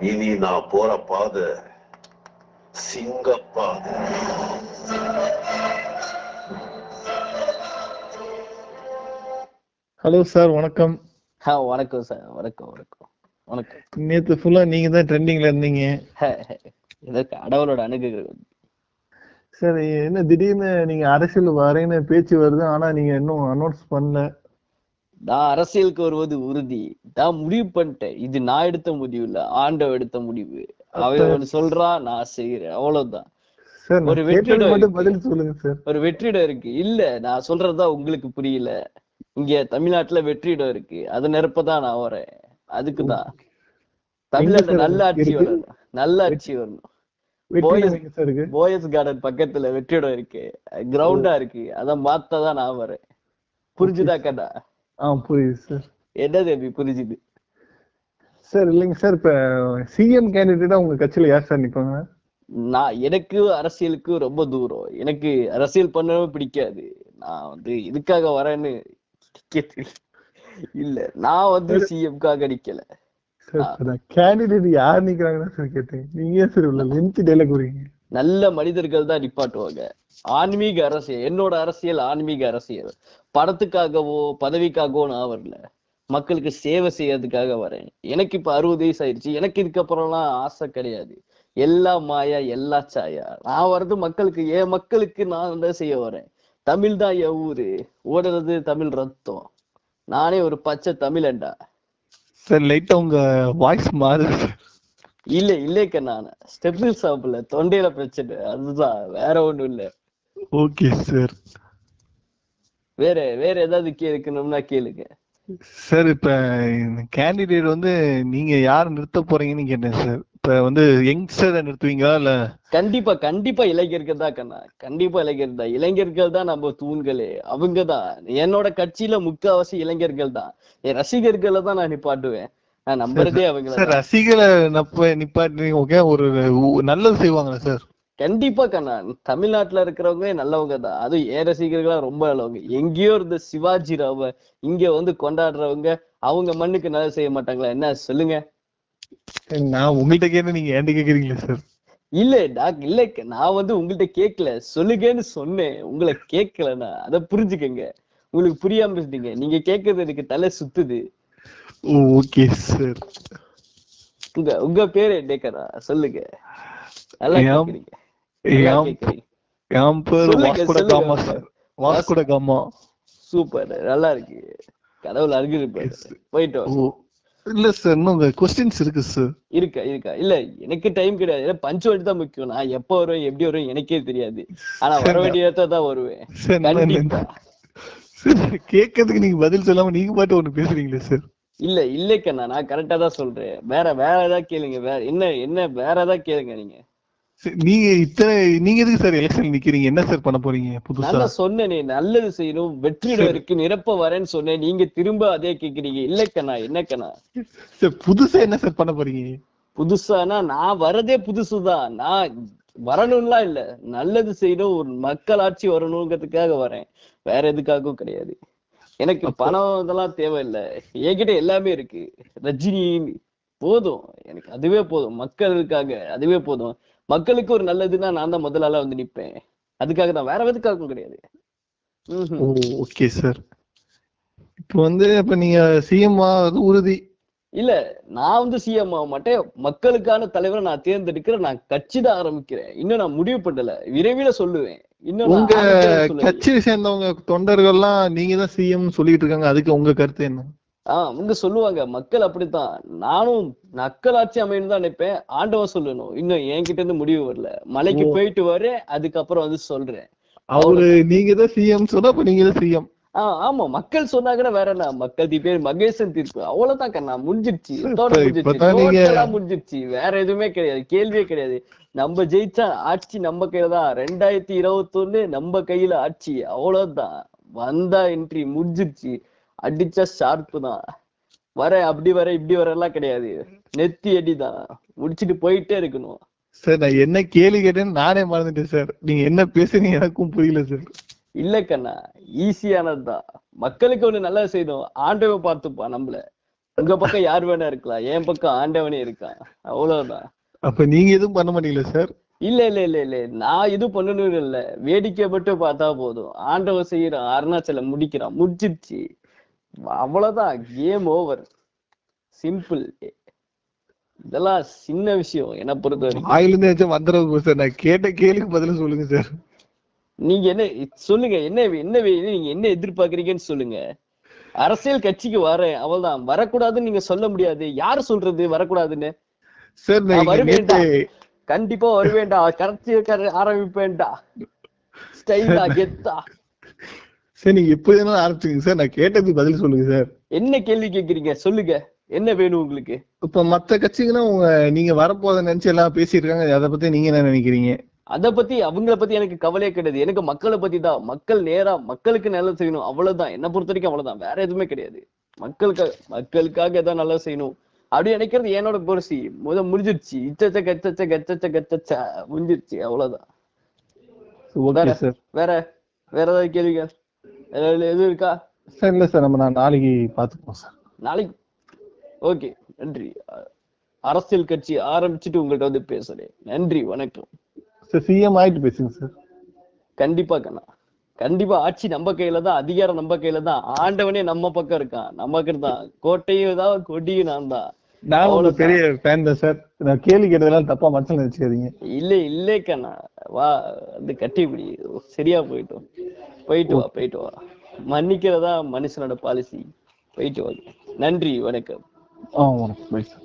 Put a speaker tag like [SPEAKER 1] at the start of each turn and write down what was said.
[SPEAKER 1] இனி நான் போற பாதை சிங்கப்பாதை
[SPEAKER 2] ஹலோ சார் வணக்கம்.
[SPEAKER 3] ஆ வணக்கம் சார் வணக்கம் வணக்கம். வணக்கம்.
[SPEAKER 2] நேத்து ஃபுல்லா நீங்க தான் ட்ரெண்டிங்ல இருந்தீங்க.
[SPEAKER 3] ஏதோ கடவுளோட அணுகுகள்.
[SPEAKER 2] சார் என்ன திடீர்னு நீங்க அரசியல் வரேன்னு பேச்சு வருது ஆனா நீங்க இன்னும் அனௌன்ஸ் பண்ணல.
[SPEAKER 3] நான் அரசியலுக்கு வருவது உறுதி. நான் முடிவு பண்ணிட்டேன். இது நான் எடுத்த முடிவு இல்ல ஆண்டவ எடுத்த முடிவு. அவன் சொல்றான் நான் செய்யறேன் அவ்வளவுதான். ஒரு வெற்றிடம் ஒரு வெற்றிடம் இருக்கு. இல்ல நான் சொல்றதுதான் உங்களுக்கு புரியல. இங்க தமிழ்நாட்டுல வெற்றிடம் இருக்கு. அது நிரப்பதான் நான் வரேன். அதுக்குதான் தமிழ்நாட்டுல நல்ல ஆட்சி? வரணும். நல்ல ஆட்சி வரணும். போயஸ்- கார்டன் பக்கத்துல வெற்றிடம் இருக்கு. கிரவுண்டா இருக்கு. அத மாத்ததான் நான் வரேன். புரிஞ்சுதா கண்ணா?
[SPEAKER 2] ஆ புரியுது சார்
[SPEAKER 3] என்ன தேவி புரிஞ்சுது?
[SPEAKER 2] சார் இல்லைங்க சார் இப்ப சிஎம் கேண்டிடேட்டா உங்க கட்சியில யார் சார் நிப்பாங்க?
[SPEAKER 3] நான் எனக்கு அரசியலுக்கு ரொம்ப தூரம். எனக்கு அரசியல் பண்ணவே பிடிக்காது. நான் வந்து இதுக்காக வரேன்னு இல்ல நான் வந்து சிஎம்காக நிக்கல.
[SPEAKER 2] சார் கேண்டிடேட் யார் நிக்கிறாங்கன்னு சார் கேட்டேன். நீங்க சார் இவ்வளவு லென்த் டைலாக் வரீங்க
[SPEAKER 3] நல்ல மனிதர்கள் தான் நிப்பாட்டுவாங்க. ஆன்மீக அரசியல் என்னோட அரசியல் ஆன்மீக அரசியல். படத்துக்காகவோ பதவிக்காகவோ நான் வரல. மக்களுக்கு சேவை செய்யறதுக்காக வரேன். எனக்கு இப்ப அறுபது வயசு ஆயிடுச்சு. எனக்கு இதுக்கப்புறம்லாம் ஆசை கிடையாது. எல்லா மாயா எல்லா சாயா. நான் வர்றது மக்களுக்கு என் மக்களுக்கு நான் தான் செய்ய வரேன்? தமிழ் தான் என் ஊரு. ஓடுறது தமிழ் ரத்தம். நானே ஒரு பச்சை தமிழண்டா
[SPEAKER 2] சார் லைட்டா உங்க வாய்ஸ் மாறுது.
[SPEAKER 3] இல்ல இல்லைக்க நான். ஸ்டெப்பில் சாப்பிடல. தொண்டையில பிரச்சனை. அதுதான். வேற ஒண்ணும் இல்ல.
[SPEAKER 2] ஓகே சார்
[SPEAKER 3] வேற வேற ஏதாவது கேட்கணும்னா கேளுங்க.
[SPEAKER 2] சார் இப்ப கேண்டிடேட் வந்து நீங்க யார் நிறுத்த போறீங்கன்னு கேட்டேன் சார் இப்ப வந்து யங்ஸ்டரை நிறுத்துவீங்களா இல்ல?
[SPEAKER 3] கண்டிப்பா கண்டிப்பா இளைஞர்கள் தான் கண்ணா கண்டிப்பா இளைஞர்கள் தான். இளைஞர்கள் தான் நம்ம தூண்களே. அவங்க தான். என்னோட கட்சியில முக்காவாசி இளைஞர்கள் தான். என் ரசிகர்களை தான் நான் நிப்பாட்டுவேன். நம்புறதே அவங்கள
[SPEAKER 2] சார் நப்ப ஓகே ஒரு நல்லது செய்வாங்களா சார்?
[SPEAKER 3] கண்டிப்பா கண்ணா தமிழ்நாட்டுல இருக்கிறவங்க நல்லவங்க தான். அதுவும் ஏ ரசிகர்களா ரொம்ப நல்லவங்க. எங்கேயோ இருந்த சிவாஜி ராவ இங்க வந்து கொண்டாடுறவங்க அவங்க மண்ணுக்கு நல்லது செய்ய மாட்டாங்களா? என்ன சொல்லுங்க.
[SPEAKER 2] நான் உங்கள்கிட்ட கேட்டு நீங்க ஏன்ட்ட கேக்குறீங்களா சார்?
[SPEAKER 3] இல்ல நான் இல்ல நான் வந்து உங்கள்ட்ட கேட்கல. சொல்லுங்கன்னு சொன்னேன். உங்களை கேட்கலண்ணா அத புரிஞ்சுக்கங்க. உங்களுக்கு புரியாம இருந்தீங்க நீங்க கேட்கறது எனக்கு தலை சுத்துது.
[SPEAKER 2] ஓகே சார்
[SPEAKER 3] உங்க உங்க பேரு என்னக்கடா? சொல்லுங்க. நல்லா? கேக்குறீங்க.
[SPEAKER 2] என் பேர் Vasco da. Gama sir. Vasco da Gama.
[SPEAKER 3] Super. நல்லா இருக்கு. கடவுள் அருகிருப்பாரு. போயிட்டு வாங்க.
[SPEAKER 2] ஓ இல்ல சார் இன்னும் கொஸ்டின்ஸ் இருக்கு சார்
[SPEAKER 3] இருக்கா இருக்கா? இல்ல எனக்கு டைம் கிடையாது. பஞ்சுவாலிட்டி தான் முக்கியம். நான் எப்ப வருவேன் எப்படி வருவேன் எனக்கே தெரியாது. ஆனா வர. வேண்டிய இடத்துல தான் வருவேன்.
[SPEAKER 2] கேட்கறதுக்கு நீங்க பதில் சொல்லாம நீங்க பாட்டு ஒண்ணு பேசுறீங்களே சார்
[SPEAKER 3] இல்ல இல்லைக்கண்ணா நான் கரெக்டா தான் சொல்றேன். வேற வேற ஏதாவது கேளுங்க. வேற என்ன என்ன வேற ஏதாவது கேளுங்க நீங்க.
[SPEAKER 2] நீங்க இத்தனை நீங்க எதுக்கு சார் எலெக்ஷன் நிக்கிறீங்க? என்ன சார் பண்ண போறீங்க
[SPEAKER 3] நான்
[SPEAKER 2] புதுசா
[SPEAKER 3] தான் சொன்னேனே நல்லது செய்யணும். இருக்கு நிரப்ப வரேன்னு சொன்னேன். நீங்க திரும்ப அதே கேக்குறீங்க. இல்லக்கண்ணா என்னக்கண்ணா
[SPEAKER 2] சார் புதுசா என்ன சார் பண்ண போறீங்க?
[SPEAKER 3] புதுசானா நான் வரதே புதுசுதான் நான் வரணும்லாம் இல்ல. நல்லது செய்யணும் ஒரு மக்களாட்சி வரணுங்கிறதுக்காக வரேன். வேற எதுக்காகவும் கிடையாது. எனக்கு பணம் இதெல்லாம் தேவையில்லை. என்கிட்ட எல்லாமே இருக்கு. ரஜினி போதும். எனக்கு அதுவே போதும். மக்களுக்காக அதுவே போதும். மக்களுக்கு ஒரு நல்லதுன்னா நான் தான் முதல் ஆளா வந்து நிப்பேன். அதுக்காக தான். வேற எதுக்காகவும் கிடையாது.
[SPEAKER 2] ஓகே சார் இப்போ வந்து இப்ப நீங்க சிஎம் ஆவது உறுதி.
[SPEAKER 3] இல்ல நான் வந்து சிஎம் ஆக மாட்டேன். மக்களுக்கான தலைவரை நான் தேர்ந்தெடுக்கிறேன் நான் கட்சி தான் ஆரம்பிக்கிறேன். இன்னும் நான் முடிவு பண்ணல. விரைவில் சொல்லுவேன்.
[SPEAKER 2] உங்க. கட்சியை சேர்ந்தவங்க தொண்டர்கள்லாம் நீங்க தான் சிஎம் சொல்லிட்டு இருக்காங்க. அதுக்கு உங்க கருத்து என்ன?
[SPEAKER 3] ஆஹ் அவங்க சொல்லுவாங்க மக்கள் அப்படித்தான். நானும் நக்கலாட்சி அமையணும் தான் நினைப்பேன். ஆண்டவன் சொல்லணும். இன்னும் என்கிட்ட இருந்து முடிவு வரல. மலைக்கு. போயிட்டு வரேன். அதுக்கப்புறம் வந்து சொல்றேன்.
[SPEAKER 2] அவரு நீங்க தான் சிஎம் சொன்னா அப்ப நீங்க தான் சிஎம்
[SPEAKER 3] ஆஹ் ஆமா மக்கள் சொன்னாங்கன்னா வேற என்ன? மக்கள் தீ பேர் மகேசன் தீர்ப்பு. அவ்வளவுதான் கண்ணா முடிஞ்சிருச்சு முடிஞ்சிருச்சு வேற எதுவுமே கிடையாது. கேள்வியே கிடையாது. நம்ம ஜெயிச்சா ஆட்சி நம்ம கையில தான். ரெண்டாயிரத்தி இருபத்தி ஒண்ணு நம்ம கையில ஆட்சி. அவ்வளவுதான். வந்தா என்ட்ரி முடிஞ்சிருச்சு அடிச்சா ஷார்ப்பு தான். வர அப்படி வர இப்படி வர எல்லாம் கிடையாது. நெத்தி அடிதான் முடிச்சிட்டு போயிட்டே இருக்கணும்.
[SPEAKER 2] சார் நான் என்ன கேள்வி கேட்டேன்னு நானே மறந்துட்டேன் சார். நீங்க என்ன பேசுறீங்க எனக்கும் புரியல சார்.
[SPEAKER 3] இல்ல கண்ணா ஈஸியானதுதான் மக்களுக்கு ஒண்ணு நல்லது செய்யணும் ஆண்டவன் பார்த்துப்பா நம்மள. உங்க பக்கம் யார் வேணா இருக்கலாம். என் பக்கம் ஆண்டவனே இருக்கான். அவ்வளவுதான்.
[SPEAKER 2] அப்ப நீங்க எதுவும் பண்ண மாட்டீங்களா சார்?
[SPEAKER 3] இல்ல இல்ல இல்ல இல்ல. நான் இது பண்ணணும்னு இல்ல. வேடிக்கை மட்டும் பார்த்தா போதும். ஆண்டவன் செய்யறான் அருணாச்சலம் முடிக்கிறான். முடிச்சிருச்சு அவ்வளவுதான். கேம் ஓவர் சிம்பிள் இதெல்லாம் சின்ன விஷயம். என்ன பொறுத்த வரைக்கும்
[SPEAKER 2] வாயில இருந்து ஏதாச்சும் வந்துடும் சார். நான் கேட்ட கேளுக்கு பதில் சொல்லுங்க சார்.
[SPEAKER 3] நீங்க என்ன சொல்லுங்க என்ன என்ன நீங்க என்ன எதிர்பார்க்கறீங்கன்னு சொல்லுங்க. அரசியல் கட்சிக்கு வரேன் அவள்தான். வரக்கூடாதுன்னு நீங்க சொல்ல முடியாது. யாரு சொல்றது வரக்கூடாதுன்னு? கண்டிப்பா வருவேன்டா. கரைச்சி ஆரம்பிப்பேன்டா. ஸ்டைலா கெத்தா.
[SPEAKER 2] சார் நீங்க எப்ப வேணாலும் ஆரம்பிச்சுங்க சார் நான் கேட்டதுக்கு பதில் சொல்லுங்க சார்
[SPEAKER 3] என்ன கேள்வி கேக்குறீங்க? சொல்லுங்க. என்ன வேணும் உங்களுக்கு?
[SPEAKER 2] இப்ப மத்த கட்சிங்கன்னா உங்க நீங்க வரப்போத நினைச்சு எல்லாம் பேசியிருக்காங்க. அதை பத்தி நீங்க என்ன நினைக்கிறீங்க?
[SPEAKER 3] அத பத்தி அவங்கள பத்தி எனக்கு கவலையே கிடையாது. எனக்கு மக்களை பத்தி தான். மக்கள் நேரா மக்களுக்கு நல்லது செய்யணும். அவ்வளவுதான். என்ன பொறுத்த வரைக்கும் அவ்வளவுதான். வேற எதுவுமே கிடையாது. மக்களுக்காக மக்களுக்காக ஏதாவது நல்லது செய்யணும். அப்படி நினைக்கிறது என்னோட பொருசி முத முடிஞ்சிருச்சு. இச்சச்ச கச்சச்ச கச்சச்ச கச்சச்ச. முடிஞ்சிருச்சு. அவ்வளவுதான். வேற வேற ஏதாவது வேற எதுவும் இருக்கா?
[SPEAKER 2] சார் இல்ல சார் நம்ம நாளைக்கு பாத்துப்போம் சார்
[SPEAKER 3] நாளைக்கு? ஓகே நன்றி. அரசியல் கட்சி ஆரம்பிச்சுட்டு உங்கள்ட்ட வந்து பேசுறேன். நன்றி. வணக்கம்.
[SPEAKER 2] சார் சிஎம் ஆயிட்டு பேசுங்க சார்
[SPEAKER 3] கண்டிப்பா கண்ணா. கண்டிப்பா ஆட்சி நம்ம கையில தான் அதிகாரம் நம்ம கையில தான். ஆண்டவனே நம்ம பக்கம் இருக்கான். நமக்கு தான் கோட்டையும் தான் கொடியும் நான் தான்.
[SPEAKER 2] நான் ஒரு. பெரிய ஃபேன் தான் சார் நான் கேள்வி கேட்டதெல்லாம் தப்பா மனசுல நினைச்சுக்காதீங்க.
[SPEAKER 3] இல்ல இல்ல கண்ணா. வா அது கட்டிப்பிடி சரியா போயிட்டோம். போயிட்டு வா போயிட்டு வா. மன்னிக்கிறதா மனுஷனோட பாலிசி போயிட்டு வா நன்றி வணக்கம்.
[SPEAKER 2] ஆ வணக்கம்.